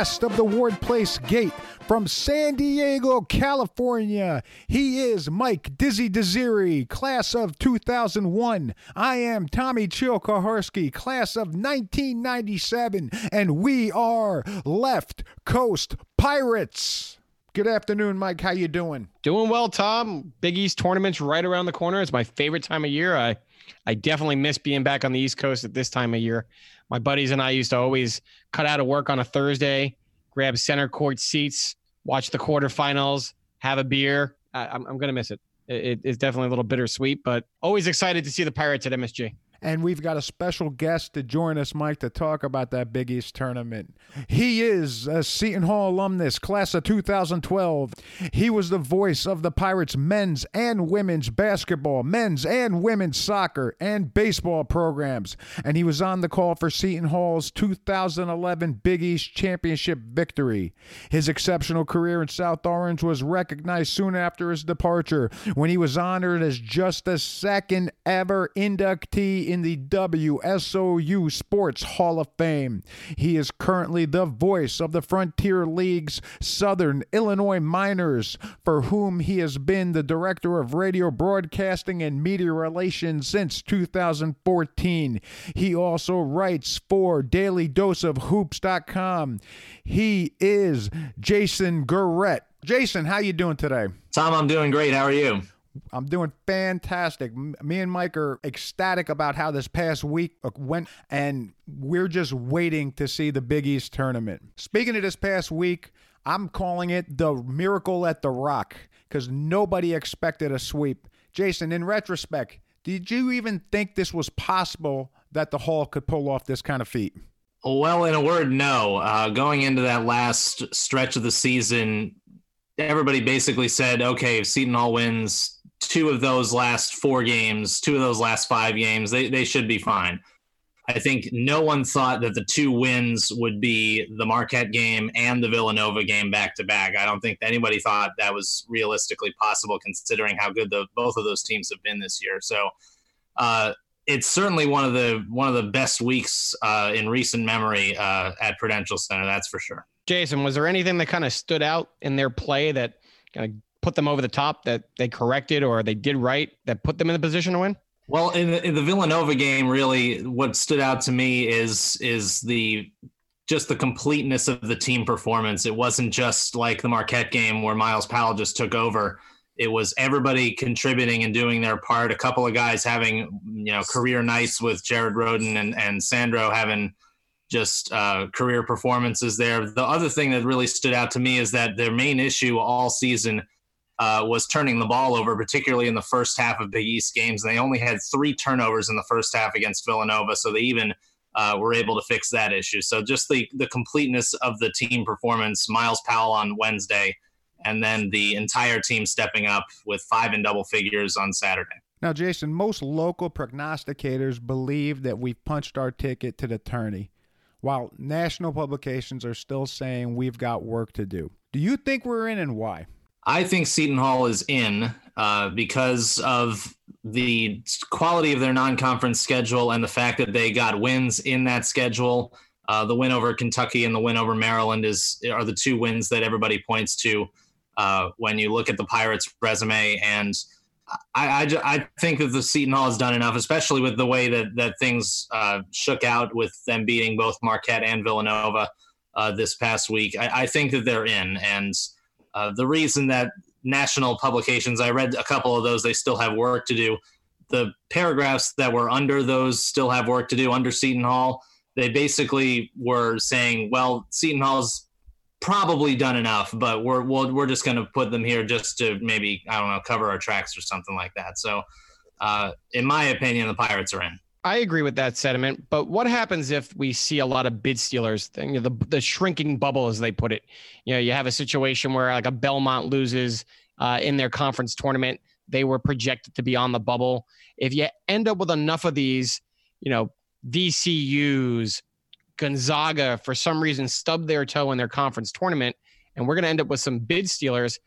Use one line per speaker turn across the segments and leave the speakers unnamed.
west of the Ward Place Gate from San Diego, California. He is Mike Dizzy Desiri, class of 2001. I am Tommy Chilkaharsky, class of 1997, and we are Left Coast Pirates. Good afternoon, Mike. How you doing?
Doing well, Tom. Big East tournament's right around the corner. It's my favorite time of year. I I definitely miss being back on the East Coast at this time of year. My buddies and I used to always cut out of work on a Thursday, grab center court seats, watch the quarterfinals, have a beer. I, am going to miss it. it. It's definitely a little bittersweet, but always excited to see the Pirates at MSG.
And we've got a special guest to join us, Mike, to talk about that Big East tournament. He is a Seton Hall alumnus, class of 2012. He was the voice of the Pirates' men's and women's basketball, men's and women's soccer, and baseball programs. And he was on the call for Seton Hall's 2011 Big East Championship victory. His exceptional career in South Orange was recognized soon after his departure when he was honored as just the second ever inductee in the WSOU Sports Hall of Fame. He is currently the voice of the Frontier League's Southern Illinois Miners, for whom he has been the Director of Radio Broadcasting and Media Relations since 2014. He also writes for DalyDoseOfHoops.com. He is Jason Guerette. Jason, how you doing today?
Tom, I'm doing great. How are you?
I'm doing fantastic. Me and Mike are ecstatic about how this past week uh, went, and we're just waiting to see the Big East tournament. Speaking of this past week, I'm calling it the miracle at the Rock because nobody expected a sweep. Jason, in retrospect, did you even think this was possible that the Hall could pull off this kind of feat?
Well, in a word, no. Uh, going into that last stretch of the season, everybody basically said, okay, if Seton Hall wins two of those last four games, two of those last five games, they, they should be fine. I think no one thought that the two wins would be the Marquette game and the Villanova game back to back. I don't think anybody thought that was realistically possible considering how good the both of those teams have been this year. So uh, it's certainly one of the one of the best weeks uh, in recent memory uh, at Prudential Center. That's for sure.
Jason, was there anything that kind of stood out in their play that kind of put them over the top that they corrected or they did right that put them in the position to win?
Well, in the, in the Villanova game, really, what stood out to me is is the just the completeness of the team performance. It wasn't just like the Marquette game where Myles Powell just took over. It was everybody contributing and doing their part. A couple of guys having you know career nights with Jared Rhoden and and Sandro having just uh, career performances there. The other thing that really stood out to me is that their main issue all season uh, was turning the ball over, particularly in the first half of Big East games. They only had three turnovers in the first half against Villanova, so they even uh, were able to fix that issue. So just the the completeness of the team performance, Myles Powell on Wednesday, and then the entire team stepping up with five in double figures on Saturday.
Now, Jason, most local prognosticators believe that we've punched our ticket to the tourney, while national publications are still saying we've got work to do. Do you think we're in and why?
I think Seton Hall is in uh, because of the quality of their non-conference schedule and the fact that they got wins in that schedule. Uh, the win over Kentucky and the win over Maryland is are the two wins that everybody points to uh, when you look at the Pirates' resume. And I, I, I, think that the Seton Hall has done enough, especially with the way that that things uh, shook out with them beating both Marquette and Villanova uh, this past week. I, I think that they're in and. Uh, the reason that national publications, I read a couple of those, they still have work to do. The paragraphs that were under those still have work to do under Seton Hall. They basically were saying, well, Seton Hall's probably done enough, but we're we are we are just going to put them here just to maybe I don't know cover our tracks or something like that. So, uh, in my opinion, the Pirates are in.
I agree with that sentiment, but what happens if we see a lot of bid stealers the the shrinking bubble as they put it? You know, you have a situation where like a Belmont loses uh, in their conference tournament, they were projected to be on the bubble. If you end up with enough of these, you know, VCU's, Gonzaga for some reason stub their toe in their conference tournament, and we're going to end up with some bid stealers.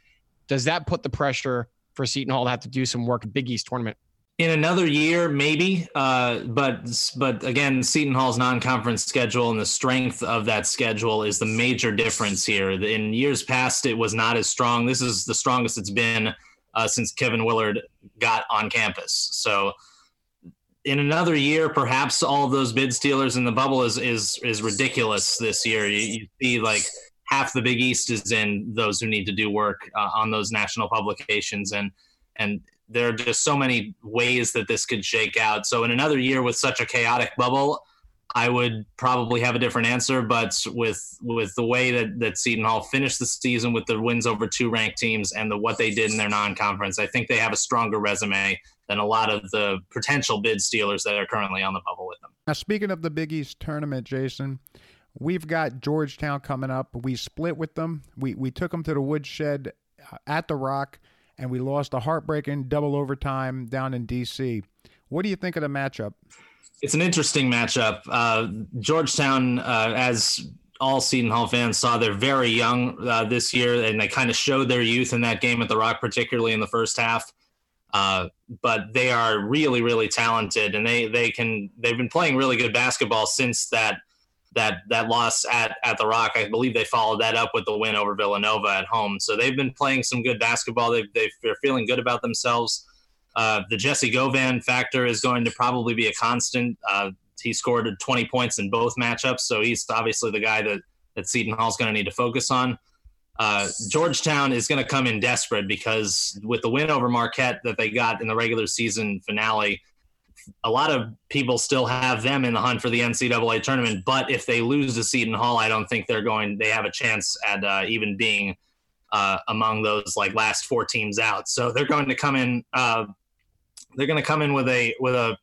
Does that put the pressure for Seton Hall to have to do some work Big East tournament?
In another year, maybe, uh, but but again, Seton Hall's non-conference schedule and the strength of that schedule is the major difference here. In years past, it was not as strong. This is the strongest it's been uh, since Kevin Willard got on campus. So, in another year, perhaps all those bid stealers in the bubble is is is ridiculous this year. You, you see, like half the Big East is in those who need to do work uh, on those national publications, and and there are just so many ways that this could shake out. So in another year with such a chaotic bubble, I would probably have a different answer. But with with the way that that Seton Hall finished the season with the wins over two ranked teams and the what they did in their non-conference, I think they have a stronger resume than a lot of the potential bid stealers that are currently on the bubble with them.
Now, speaking of the Big East tournament, Jason, we've got Georgetown coming up. We split with them. We we took them to the woodshed uh, at the Rock and we lost a heartbreaking double overtime down in D.C. What do you think of the matchup?
It's an interesting matchup. Uh, Georgetown, uh, as all Seton Hall fans saw, they're very young uh, this year, and they kind of showed their youth in that game at the Rock, particularly in the first half. Uh, but they are really, really talented, and they they can they've been playing really good basketball since that that that loss at at the Rock. I believe they followed that up with the win over Villanova at home. So they've been playing some good basketball. They they're feeling good about themselves. Uh, the Jessie Govan factor is going to probably be a constant. Uh, he scored 20 points in both matchups, so he's obviously the guy that that Seton Hall is going to need to focus on. Uh, Georgetown is going to come in desperate because with the win over Marquette that they got in the regular season finale, a lot of people still have them in the hunt for the NCAA tournament. But if they lose to Seton Hall, I don't think they're going. They have a chance at uh, even being uh, among those like last four teams out. So they're going to come in. Uh, they're going to come in with a with a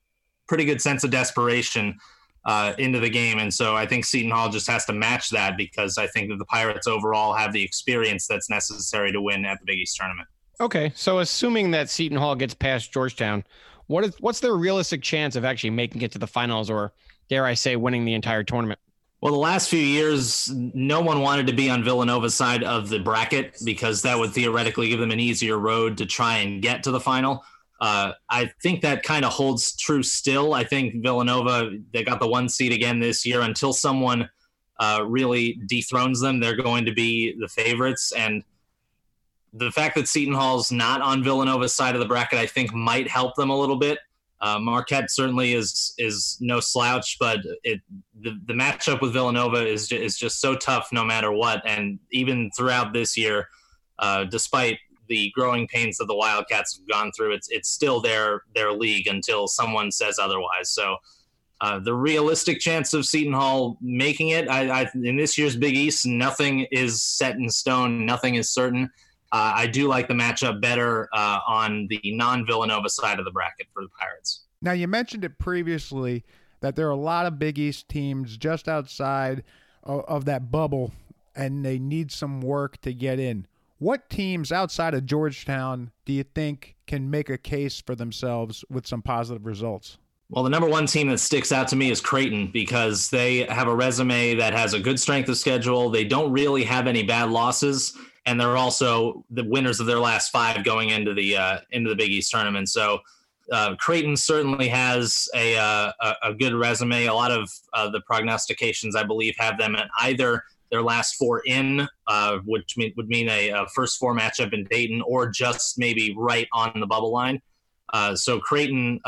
pretty good sense of desperation uh, into the game, and so I think Seton Hall just has to match that because I think that the Pirates overall have the experience that's necessary to win at the Big East tournament.
Okay, so assuming that Seton Hall gets past Georgetown, what is what's their realistic chance of actually making it to the finals, or dare I say, winning the entire tournament?
Well, the last few years, no one wanted to be on Villanova's side of the bracket because that would theoretically give them an easier road to try and get to the final. Uh, I think that kind of holds true still. I think Villanova, they got the one seed again this year. Until someone uh, really dethrones them, they're going to be the favorites. And the fact that Seton Hall's not on Villanova's side of the bracket, I think, might help them a little bit. Uh, Marquette certainly is is no slouch, but it the, the matchup with Villanova is just, is just so tough no matter what. And even throughout this year, uh, despite the growing pains that the Wildcats have gone through, it's it's still their their league until someone says otherwise. So. Uh, the realistic chance of Seton Hall making it, I, I, in this year's Big East, nothing is set in stone. Nothing is certain. Uh, I do like the matchup better uh, on the non Villanova side of the bracket for the Pirates.
Now, you mentioned it previously that there are a lot of Big East teams just outside of, of that bubble, and they need some work to get in. What teams outside of Georgetown do you think can make a case for themselves with some positive results?
Well, the number one team that sticks out to me is Creighton because they have a resume that has a good strength of schedule. They don't really have any bad losses and they're also the winners of their last five going into the uh, into the Big East tournament. So uh, Creighton certainly has a, uh, a good resume. A lot of uh, the prognostications, I believe, have them at either their last four in, uh, which mean, would mean a, a, first four matchup in Dayton, or just maybe right on the bubble line. Uh, so Creighton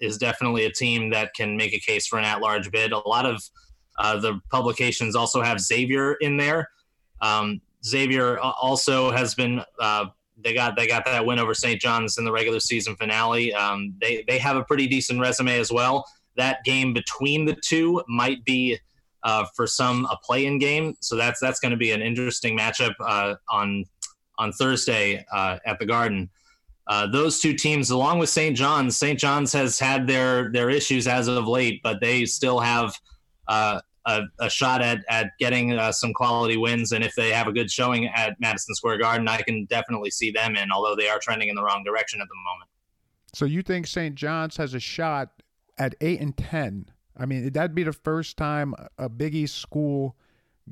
is definitely a team that can make a case for an at-large bid. A lot of the publications also have Xavier in there. Um, Xavier also has been uh, they got they got that win over St. John's in the regular season finale. Um, they they have a pretty decent resume as well. That game between the two might be uh, for some a play-in game, so that's that's going to be an interesting matchup uh, on on Thursday uh, at the Garden. Uh, those two teams, along with St. John's, St. John's has had their their issues as of late, but they still have uh, a, a shot at at getting uh, some quality wins. And if they have a good showing at Madison Square Garden, I can definitely see them in. Although they are trending in the wrong direction at the moment.
So you think St. John's has a shot at eight and ten? I mean, that'd be the first time a Big East school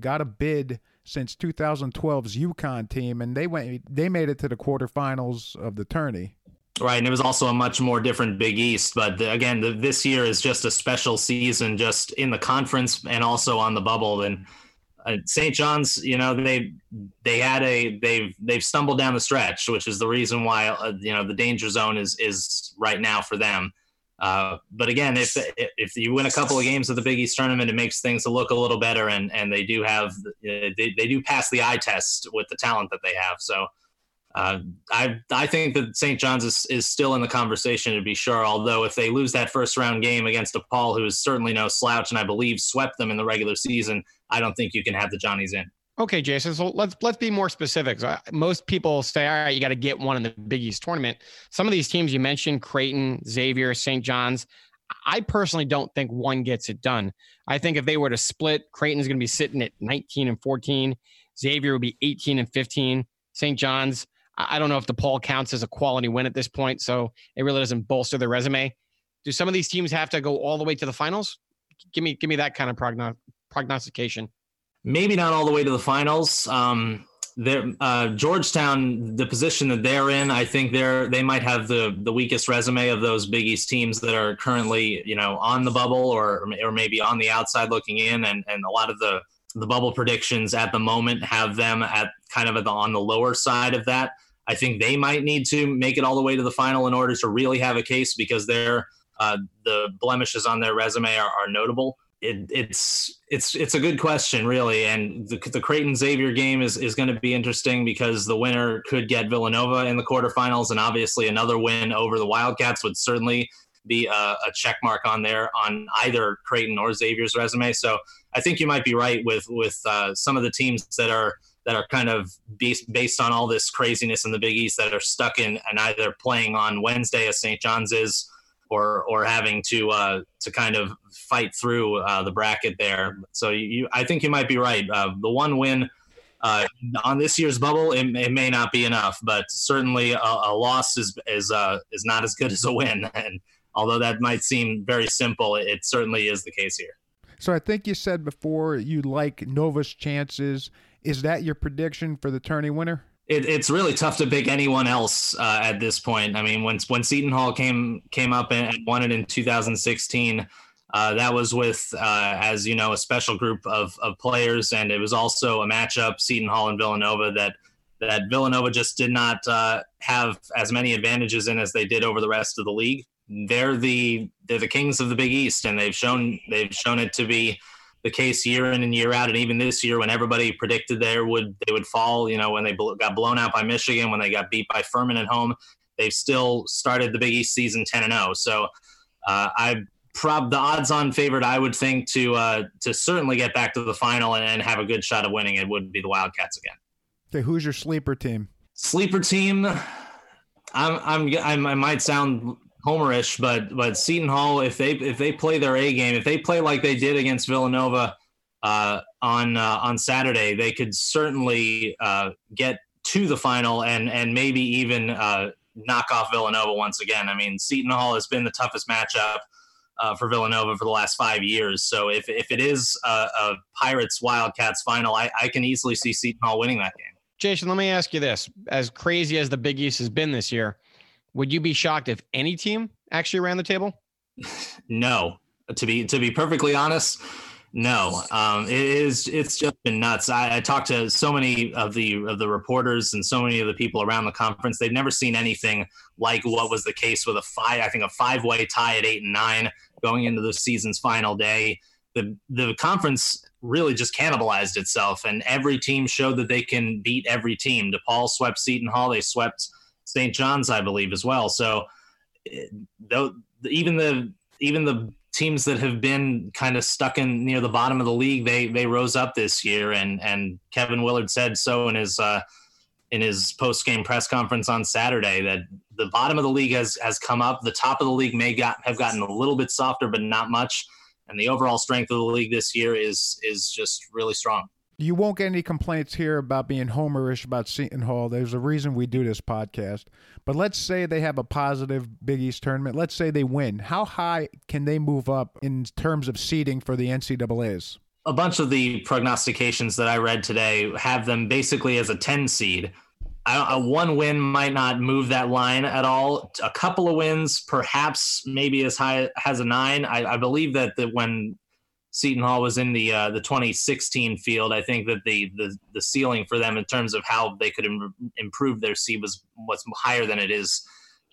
got a bid since 2012's UConn team, and they went they made it to the quarterfinals of the tourney.
Right, and it was also a much more different Big East. But the, again, the, this year is just a special season, just in the conference and also on the bubble. And uh, St. John's, you know, they they had a they've they've stumbled down the stretch, which is the reason why uh, you know the danger zone is is right now for them. Uh, but again, if if you win a couple of games of the Big East tournament, it makes things look a little better, and and they do have uh, they, they do pass the eye test with the talent that they have. So uh, I I think that St. John's is, is still in the conversation to be sure. Although if they lose that first round game against DePaul, who is certainly no slouch, and I believe swept them in the regular season, I don't think you can have the Johnnies in.
Okay, Jason. So let's let's be more specific. So most people say, all right, you got to get one in the Big East tournament. Some of these teams you mentioned, Creighton, Xavier, St. John's. I personally don't think one gets it done. I think if they were to split, Creighton's going to be sitting at 19 and 14. Xavier would be 18 and 15. St. John's, I don't know if DePaul counts as a quality win at this point, so it really doesn't bolster their resume. Do some of these teams have to go all the way to the finals? Give me give me that kind of progno- prognostication.
Maybe not all the way to the finals. Um, uh, Georgetown, the position that they're in, I think they're they might have the the weakest resume of those Big East teams that are currently you know on the bubble or or maybe on the outside looking in, and and a lot of the the bubble predictions at the moment have them at kind of the, on the lower side of that. I think they might need to make it all the way to the final in order to really have a case because their uh, the blemishes on their resume are, are notable. It, it's it's it's a good question, really, and the, the Creighton Xavier game is is going to be interesting because the winner could get Villanova in the quarterfinals, and obviously another win over the Wildcats would certainly be a, a check mark on there on either Creighton or Xavier's resume. So I think you might be right with with uh, some of the teams that are that are kind of based based on all this craziness in the Big East that are stuck in and either playing on Wednesday as St. John's is, or or having to uh, to kind of fight through uh, the bracket there. So you, I think you might be right. Uh, the one win. Uh, on this year's bubble, it, it, may not be enough, but certainly a, a loss is is uh, is not as good as a win. And although that might seem very simple, it, it certainly is the case here.
So I think you said before you like Nova's chances is that your prediction for the tourney winner?
It, it's really tough to pick anyone else uh, at this point. I mean, when when Seton Hall came came up and won it in 2016, uh, that was with, uh, as you know, a special group of of players, and it was also a matchup Seton Hall and Villanova that that Villanova just did not uh, have as many advantages in as they did over the rest of the league. They're the they're the kings of the Big East, and they've shown they've shown it to be the case year in and year out. And even this year, when everybody predicted they would they would fall, you know, when they got blown out by Michigan, when they got beat by Furman at home, they've still started the Big East season ten and zero. Oh. So uh, I prob the odds-on favorite I would think to uh, to certainly get back to the final and, and have a good shot of winning it would be the Wildcats again.
Okay, who's your sleeper team?
Sleeper team. I'm, I'm, I'm, i might sound homerish, but but Seton Hall, if they if they play their A game, if they play like they did against Villanova uh, on uh, on Saturday, they could certainly uh, get to the final and and maybe even uh, knock off Villanova once again. I mean, Seton Hall has been the toughest matchup. Uh, for Villanova for the last five years. So if, if it is a, a Pirates Wildcats final, I, I can easily see Seton Hall winning that game.
Jason, let me ask you this: as crazy as the Big East has been this year, would you be shocked if any team actually ran the table?
No, to be to be perfectly honest, no. Um, it is it's just been nuts. I, I talked to so many of the of the reporters and so many of the people around the conference. They've never seen anything like what was the case with a five. I think a five way tie at eight and nine going into the season's final day. The the conference really just cannibalized itself, and every team showed that they can beat every team. DePaul swept Seton Hall. They swept St. John's, I believe, as well. So though even the even the teams that have been kind of stuck in near the bottom of the league, they they rose up this year, and and Kevin Willard said so in his uh, in his post game press conference on Saturday that the bottom of the league has has come up. The top of the league may got have gotten a little bit softer, but not much. And the overall strength of the league this year is is just really strong
you won't get any complaints here about being homerish about Seton Hall. There's a reason we do this podcast. But let's say they have a positive Big East tournament. Let's say they win. How high can they move up in terms of seeding for the NCAA's?
A bunch of the prognostications that I read today have them basically as a 10 seed. a one win might not move that line at all. A couple of wins, perhaps maybe as high as a nine. I, I believe that the, when Seton Hall was in the uh, the 2016 field, I think that the, the the ceiling for them in terms of how they could Im- improve their seed was was higher than it is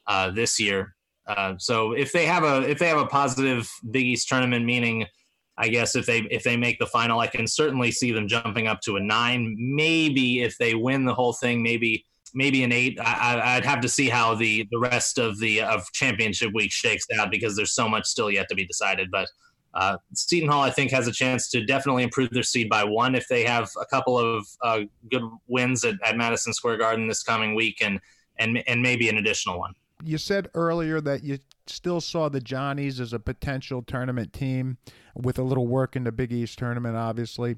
uh, this year. Uh, so if they have a if they have a positive Big East tournament, meaning I guess if they if they make the final, I can certainly see them jumping up to a nine. Maybe if they win the whole thing, maybe maybe an eight. I, would have to see how the the rest of the of championship week shakes out because there's so much still yet to be decided. But uh, Seton Hall, I think, has a chance to definitely improve their seed by one if they have a couple of uh, good wins at, at Madison Square Garden this coming week, and and and maybe an additional one.
You said earlier that you still saw the Johnnies as a potential tournament team with a little work in the Big East tournament, obviously.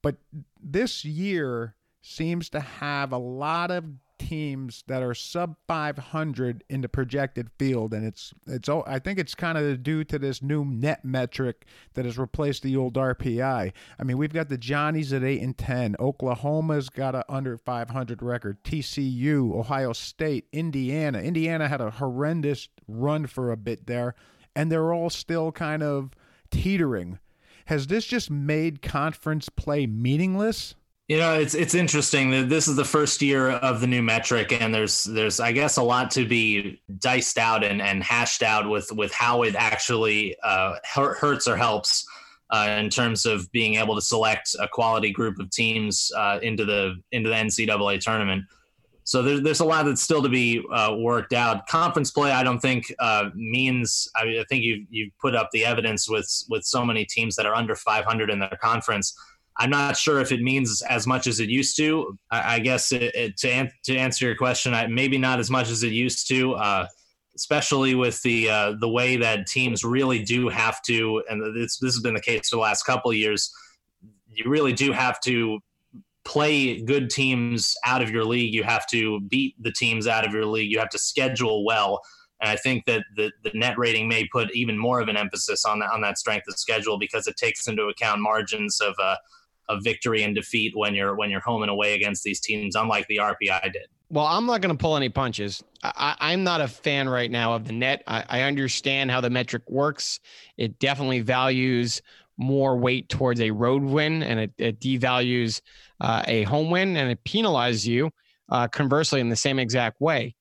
But this year seems to have a lot of teams that are sub 500 in the projected field and it's it's I think it's kind of due to this new net metric that has replaced the old RPI. I mean, we've got the Johnnies at 8 and 10. Oklahoma's got a under 500 record. TCU, Ohio State, Indiana. Indiana had a horrendous run for a bit there and they're all still kind of teetering. Has this just made conference play meaningless?
You know, it's it's interesting that this is the first year of the new metric, and there's there's I guess a lot to be diced out and, and hashed out with with how it actually uh, hurts or helps uh, in terms of being able to select a quality group of teams uh, into the into the NCAA tournament. So there's there's a lot that's still to be uh, worked out. Conference play, I don't think uh, means. I, mean, I think you you put up the evidence with with so many teams that are under 500 in their conference I'm not sure if it means as much as it used to. I, I guess it, it, to an, to answer your question, I, maybe not as much as it used to. Uh, especially with the uh, the way that teams really do have to, and this this has been the case for the last couple of years. You really do have to play good teams out of your league. You have to beat the teams out of your league. You have to schedule well. And I think that the, the net rating may put even more of an emphasis on that on that strength of schedule because it takes into account margins of uh, of victory and defeat when you're when you're home and away against these teams, unlike the RPI did.
Well, I'm not going to pull any punches. I, am not a fan right now of the net. I, I understand how the metric works. It definitely values more weight towards a road win, and it, it devalues uh, a home win, and it penalizes you uh, conversely in the same exact way.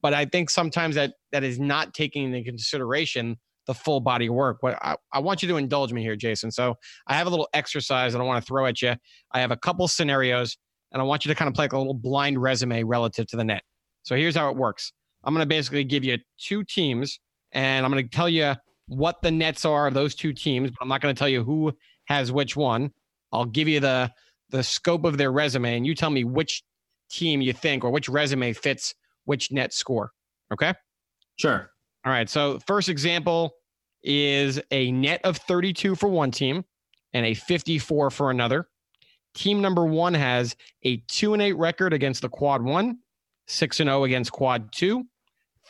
But I think sometimes that that is not taking into consideration the full body work. What I, I want you to indulge me here, Jason. So I have a little exercise that I want to throw at you. I have a couple scenarios, and I want you to kind of play like a little blind resume relative to the net. So here's how it works. I'm going to basically give you two teams, and I'm going to tell you what the nets are of those two teams, but I'm not going to tell you who has which one. I'll give you the the scope of their resume, and you tell me which team you think or which resume fits which net score. Okay.
Sure.
All right. So first example, is a net of 32 for one team and a 54 for another. Team number one has a 2 and 8 record against the quad one, 6 and 0 against quad two,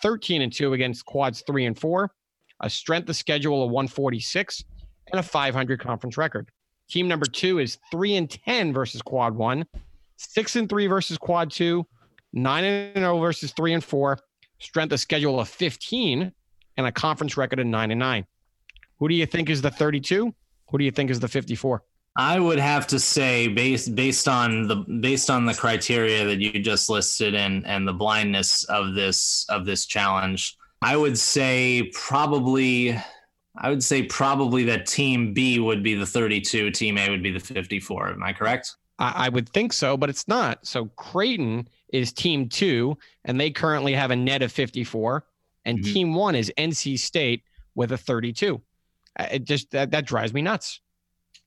13 and 2 against quads three and four, a strength of schedule of 146, and a 500 conference record. Team number two is 3 and 10 versus quad one, 6 and 3 versus quad two, 9 and 0 versus 3 and 4, strength of schedule of 15, and a conference record of nine and nine. Who do you think is the 32? Who do you think is the 54?
I would have to say based based on the based on the criteria that you just listed and and the blindness of this of this challenge, I would say probably I would say probably that team B would be the 32, team A would be the 54. Am I correct?
I, I would think so, but it's not. So Creighton is team two, and they currently have a net of 54 and mm-hmm. team one is NC State with a 32. Uh, it just that, that drives me nuts.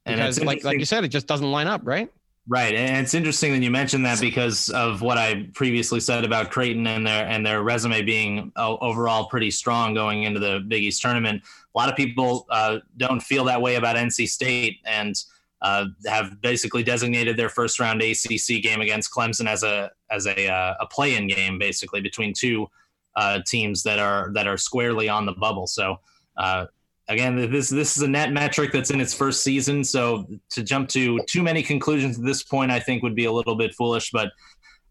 Because like like you said, it just doesn't line up, right?
Right, and it's interesting that you mentioned that because of what I previously said about Creighton and their and their resume being uh, overall pretty strong going into the Big East tournament. A lot of people uh, don't feel that way about NC State and uh, have basically designated their first round ACC game against Clemson as a as a uh, a play in game, basically between two uh, teams that are that are squarely on the bubble. So uh, again, this this is a net metric that's in its first season. So to jump to too many conclusions at this point, I think would be a little bit foolish. But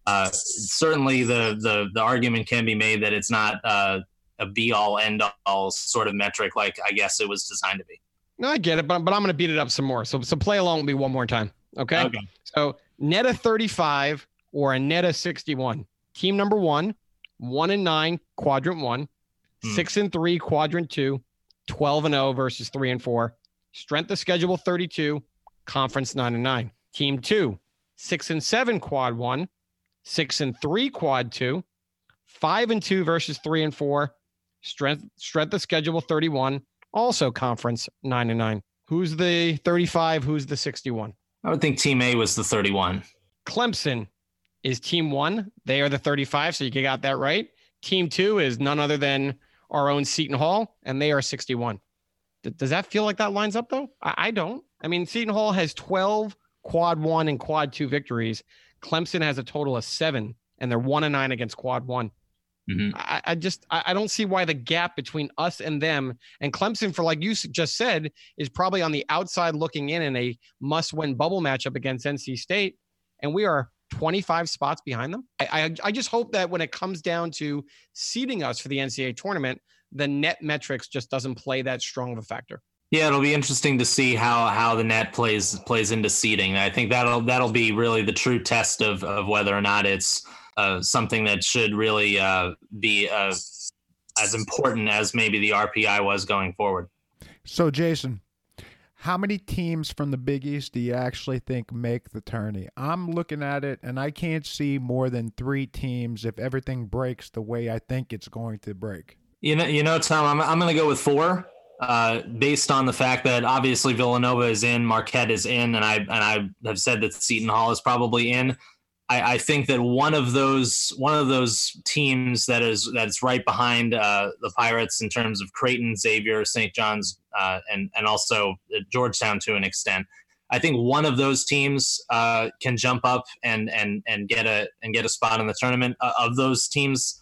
uh, certainly the, the the argument can be made that it's not uh, a be all end all sort of metric like I guess it was designed to be.
No, I get it, but, but I'm going to beat it up some more. So so play along with me one more time. Okay. Okay. So net of 35 or a net of 61. Team number one, one and nine, quadrant one, hmm. six and three, quadrant two, 12 and 0 versus three and four. Strength of schedule 32, conference nine and nine. Team two, six and seven, quad one, six and three, quad two, five and two versus three and four. Strength strength of schedule 31, also conference nine and nine. Who's the 35? Who's the 61?
I would think Team A was the 31.
Clemson is Team One. They are the 35, so you got that right. Team Two is none other than our own Seton Hall, and they are 61. D- does that feel like that lines up though? I-, I don't. I mean, Seton Hall has 12 quad one and quad two victories. Clemson has a total of seven, and they're one and nine against quad one. Mm-hmm. I, I, just I, don't see why the gap between us and them and Clemson, for like you just said, is probably on the outside looking in in a must-win bubble matchup against NC State, and we are 25 spots behind them. I, I, I just hope that when it comes down to seeding us for the NCAA tournament, the net metrics just doesn't play that strong of a factor.
Yeah, it'll be interesting to see how how the net plays plays into seeding. I think that'll that'll be really the true test of of whether or not it's uh, something that should really uh, be uh, as important as maybe the RPI was going forward.
So, Jason, how many teams from the Big East do you actually think make the tourney? I'm looking at it and I can't see more than three teams if everything breaks the way I think it's going to break.
You know, you know, Tom, I'm, I'm going to go with four, uh, based on the fact that obviously Villanova is in, Marquette is in, and I and I have said that Seton Hall is probably in. I, I, think that one of those one of those teams that is that's right behind uh, the Pirates in terms of Creighton, Xavier, St. John's, uh, and and also Georgetown to an extent. I think one of those teams uh, can jump up and and and get a and get a spot in the tournament. Uh, of those teams,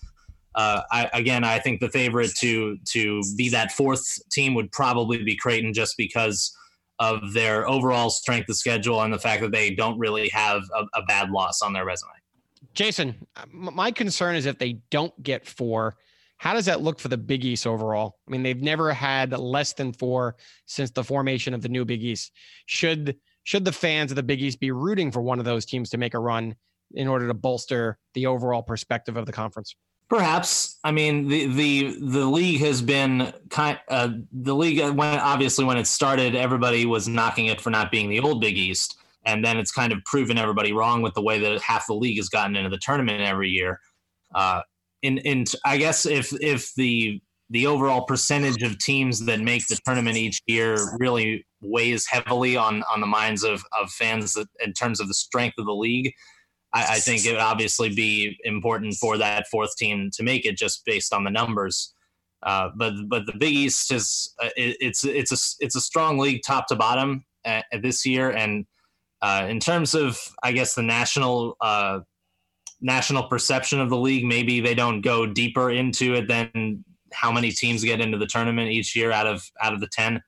uh, I, again, I think the favorite to to be that fourth team would probably be Creighton, just because of their overall strength of schedule and the fact that they don't really have a, a bad loss on their resume.
Jason, my concern is if they don't get four, how does that look for the Big East overall? I mean, they've never had less than four since the formation of the new Big East. Should should the fans of the Big East be rooting for one of those teams to make a run in order to bolster the overall perspective of the conference?
Perhaps. I mean, the the the league has been kind. Uh, the league uh, when obviously when it started, everybody was knocking it for not being the old Big East, and then it's kind of proven everybody wrong with the way that half the league has gotten into the tournament every year. Uh, in in I guess if if the the overall percentage of teams that make the tournament each year really weighs heavily on on the minds of of fans in terms of the strength of the league I, I, think it would obviously be important for that fourth team to make it just based on the numbers. Uh, but but the Big East is uh, it, it's it's a it's a strong league top to bottom at, at this year, and uh, in terms of I guess the national uh, national perception of the league, maybe they don't go deeper into it than how many teams get into the tournament each year out of out of the ten.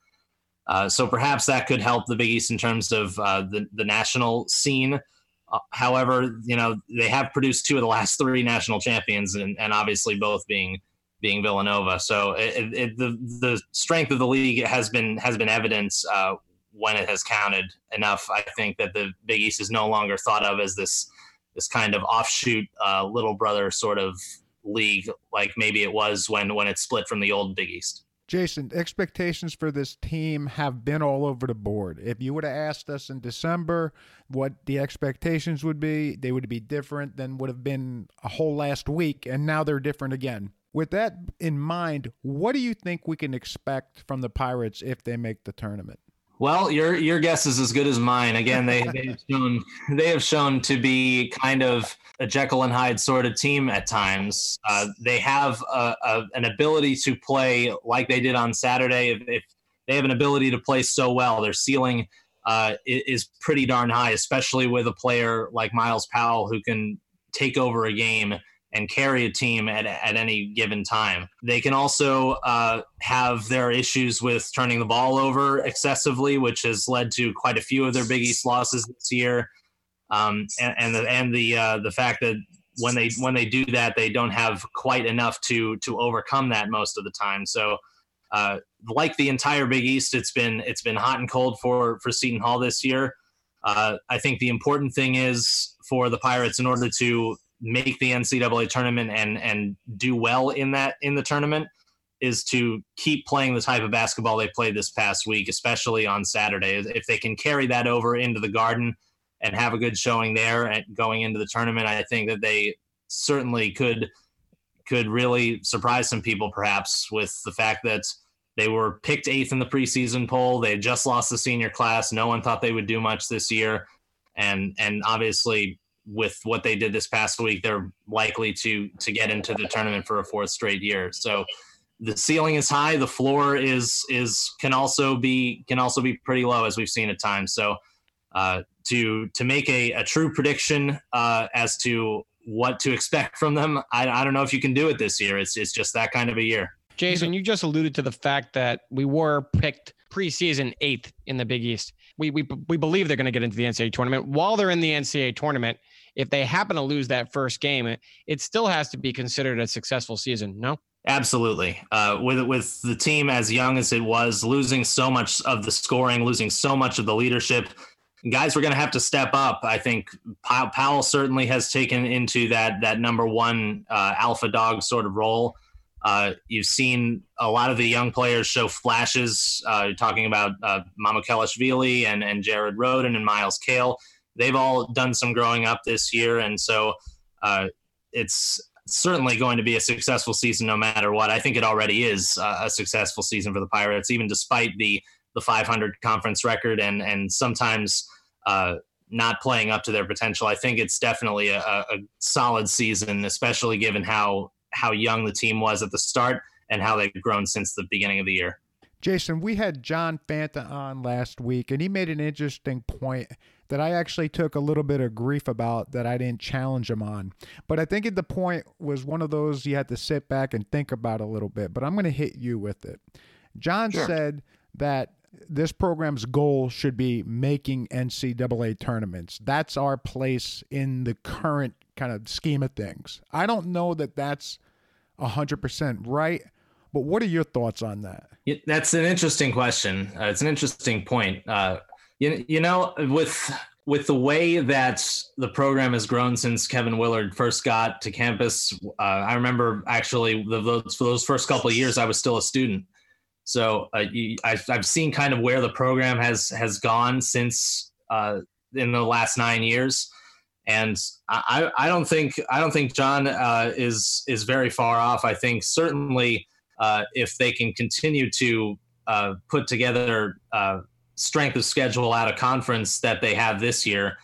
Uh, so perhaps that could help the Big East in terms of uh, the the national scene. Uh, however, you know they have produced two of the last three national champions, and, and obviously both being being Villanova. So it, it, the the strength of the league has been has been evidence uh, when it has counted enough. I think that the Big East is no longer thought of as this this kind of offshoot uh, little brother sort of league, like maybe it was when when it split from the old Big East.
Jason, expectations for this team have been all over the board. If you would have asked us in December what the expectations would be, they would be different than would have been a whole last week, and now they're different again. With that in mind, what do you think we can expect from the Pirates if they make the tournament?
Well, your your guess is as good as mine. Again, they they have shown they have shown to be kind of a Jekyll and Hyde sort of team at times. Uh, they have a, a, an ability to play like they did on Saturday. If, if, they have an ability to play so well, their ceiling uh, is pretty darn high, especially with a player like Myles Powell who can take over a game and carry a team at, at any given time. They can also uh, have their issues with turning the ball over excessively, which has led to quite a few of their Big East losses this year. um, and, and the and the uh, the fact that when they when they do that, they don't have quite enough to to overcome that most of the time. So. Uh, like the entire Big East, it's been it's been hot and cold for for Seton Hall this year. Uh, I think the important thing is for the Pirates in order to make the NCAA tournament and and do well in that in the tournament is to keep playing the type of basketball they played this past week, especially on Saturday. If they can carry that over into the Garden and have a good showing there and going into the tournament, I think that they certainly could could really surprise some people, perhaps with the fact that they were picked eighth in the preseason poll. They had just lost the senior class. No one thought they would do much this year, and and obviously with what they did this past week, they're likely to to get into the tournament for a fourth straight year. So the ceiling is high. The floor is is can also be can also be pretty low as we've seen at times. So uh, to to make a, a true prediction uh, as to what to expect from them, I, I don't know if you can do it this year. It's it's just that kind of a year.
Jason, you just alluded to the fact that we were picked preseason eighth in the Big East. We we we believe they're going to get into the NCAA tournament. While they're in the NCAA tournament, if they happen to lose that first game, it, it still has to be considered a successful season. No.
Absolutely. Uh, with with the team as young as it was, losing so much of the scoring, losing so much of the leadership, guys were going to have to step up. I think Powell certainly has taken into that that number one uh, alpha dog sort of role. Uh, you've seen a lot of the young players show flashes. Uh, talking about uh, Mamukelashvili and, and Jared Rhoden and Myles Cale. They've all done some growing up this year. And so uh, it's certainly going to be a successful season no matter what. I think it already is a successful season for the Pirates, even despite the, the 500 conference record and, and sometimes uh, not playing up to their potential. I think it's definitely a, a solid season, especially given how how young the team was at the start and how they've grown since the beginning of the year.
Jason, we had John Fanta on last week, and he made an interesting point that I actually took a little bit of grief about that I didn't challenge him on. But I think at the point was one of those you had to sit back and think about a little bit. But I'm going to hit you with it. John sure. said that this program's goal should be making NCAA tournaments. That's our place in the current kind of scheme of things. I don't know that that's 100% right, but what are your thoughts on that?
That's an interesting question. Uh, it's an interesting point. Uh, you, you know, with with the way that the program has grown since Kevin Willard first got to campus, uh, I remember actually the, those, for those first couple of years, I was still a student. So uh, I've, I've seen kind of where the program has has gone since uh, in the last nine years and I, I don't think I don't think John uh, is is very far off. I think certainly uh, if they can continue to uh, put together strength of schedule out of conference that they have this year,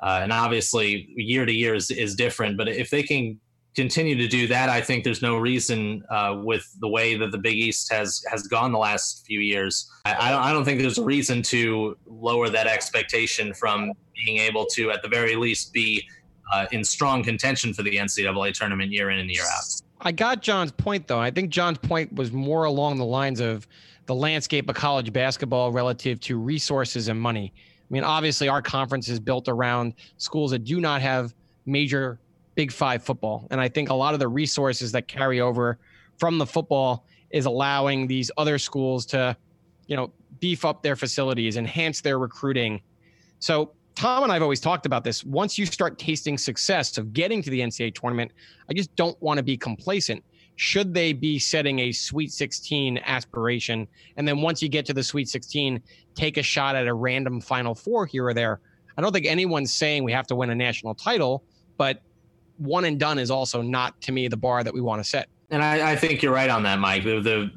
uh, and obviously year to year is, is different. But if they can continue to do that, I think there's no reason uh, with the way that the Big East has has gone the last few years. I, I, don't, I don't think there's a reason to lower that expectation from being able to, at the very least, be uh, in strong contention for the NCAA tournament year in and year out.
I got John's point, though. I think John's point was more along the lines of the landscape of college basketball relative to resources and money. I mean, obviously, our conference is built around schools that do not have major Big Five football. And I think a lot of the resources that carry over from the football is allowing these other schools to, you know, beef up their facilities, enhance their recruiting. So Tom and I've always talked about this. Once you start tasting success of getting to the NCAA tournament, I just don't want to be complacent. Should they be setting a Sweet 16 aspiration? And then once you get to the Sweet 16, take a shot at a random Final Four here or there. I don't think anyone's saying we have to win a national title, but one and done is also not to me the bar that we want to set.
And I, I think you're right on that, Mike. The, the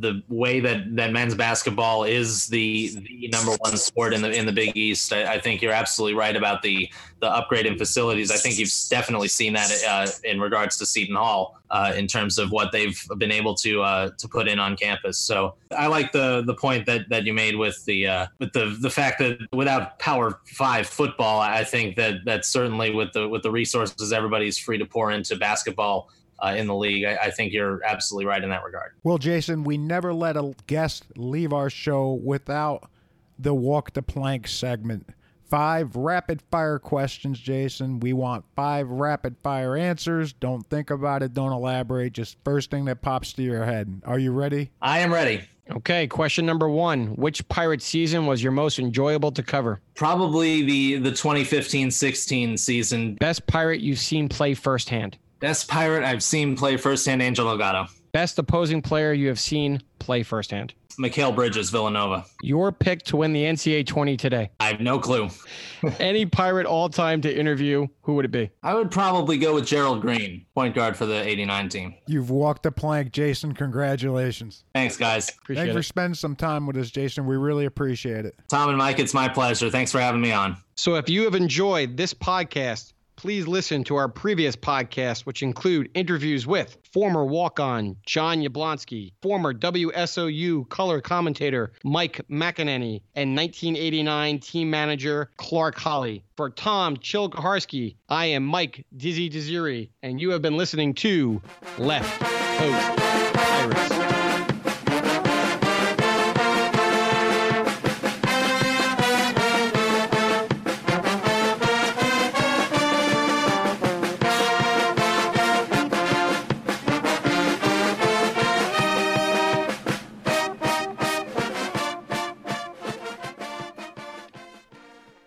the way that, that men's basketball is the the number one sport in the in the Big East. I, I think you're absolutely right about the the upgrade in facilities. I think you've definitely seen that uh, in regards to Seton Hall uh, in terms of what they've been able to uh, to put in on campus. So I like the the point that that you made with the uh, with the the fact that without Power Five football, I think that that certainly with the with the resources everybody's free to pour into basketball uh, in the league. I, I, think you're absolutely right in that regard.
Well, Jason, we never let a guest leave our show without the walk the plank segment. five rapid fire questions, Jason. We want five rapid fire answers. Don't think about it, don't elaborate. Just first thing that pops to your head. Are you ready?
I am ready.
Okay, question number one. Which pirate season was your most enjoyable to cover?
Probably the the 2015-16 season.
Best pirate you've seen play firsthand?
Best pirate I've seen play firsthand, Angel Delgado.
Best opposing player you have seen play firsthand?
Mikal Bridges, Villanova.
Your pick to win the NCAA 20 today.
I have no clue.
Any pirate all time to interview, who would it be?
I would probably go with Gerald Greene, point guard for the 89 team.
You've walked the plank, Jason. Congratulations.
Thanks, guys.
Appreciate
Thanks for spending some time with us, Jason. We really appreciate it.
Tom and Mike, it's my pleasure. Thanks for having me on.
So if you have enjoyed this podcast, please listen to our previous podcasts, which include interviews with former walk-on John Yablonsky, former WSOU color commentator Mike McEnany, and 1989 team manager Clark Holly. For Tom Chilkaharsky, I am Mike Dizzy Desiri, and you have been listening to Left Coast Pirates.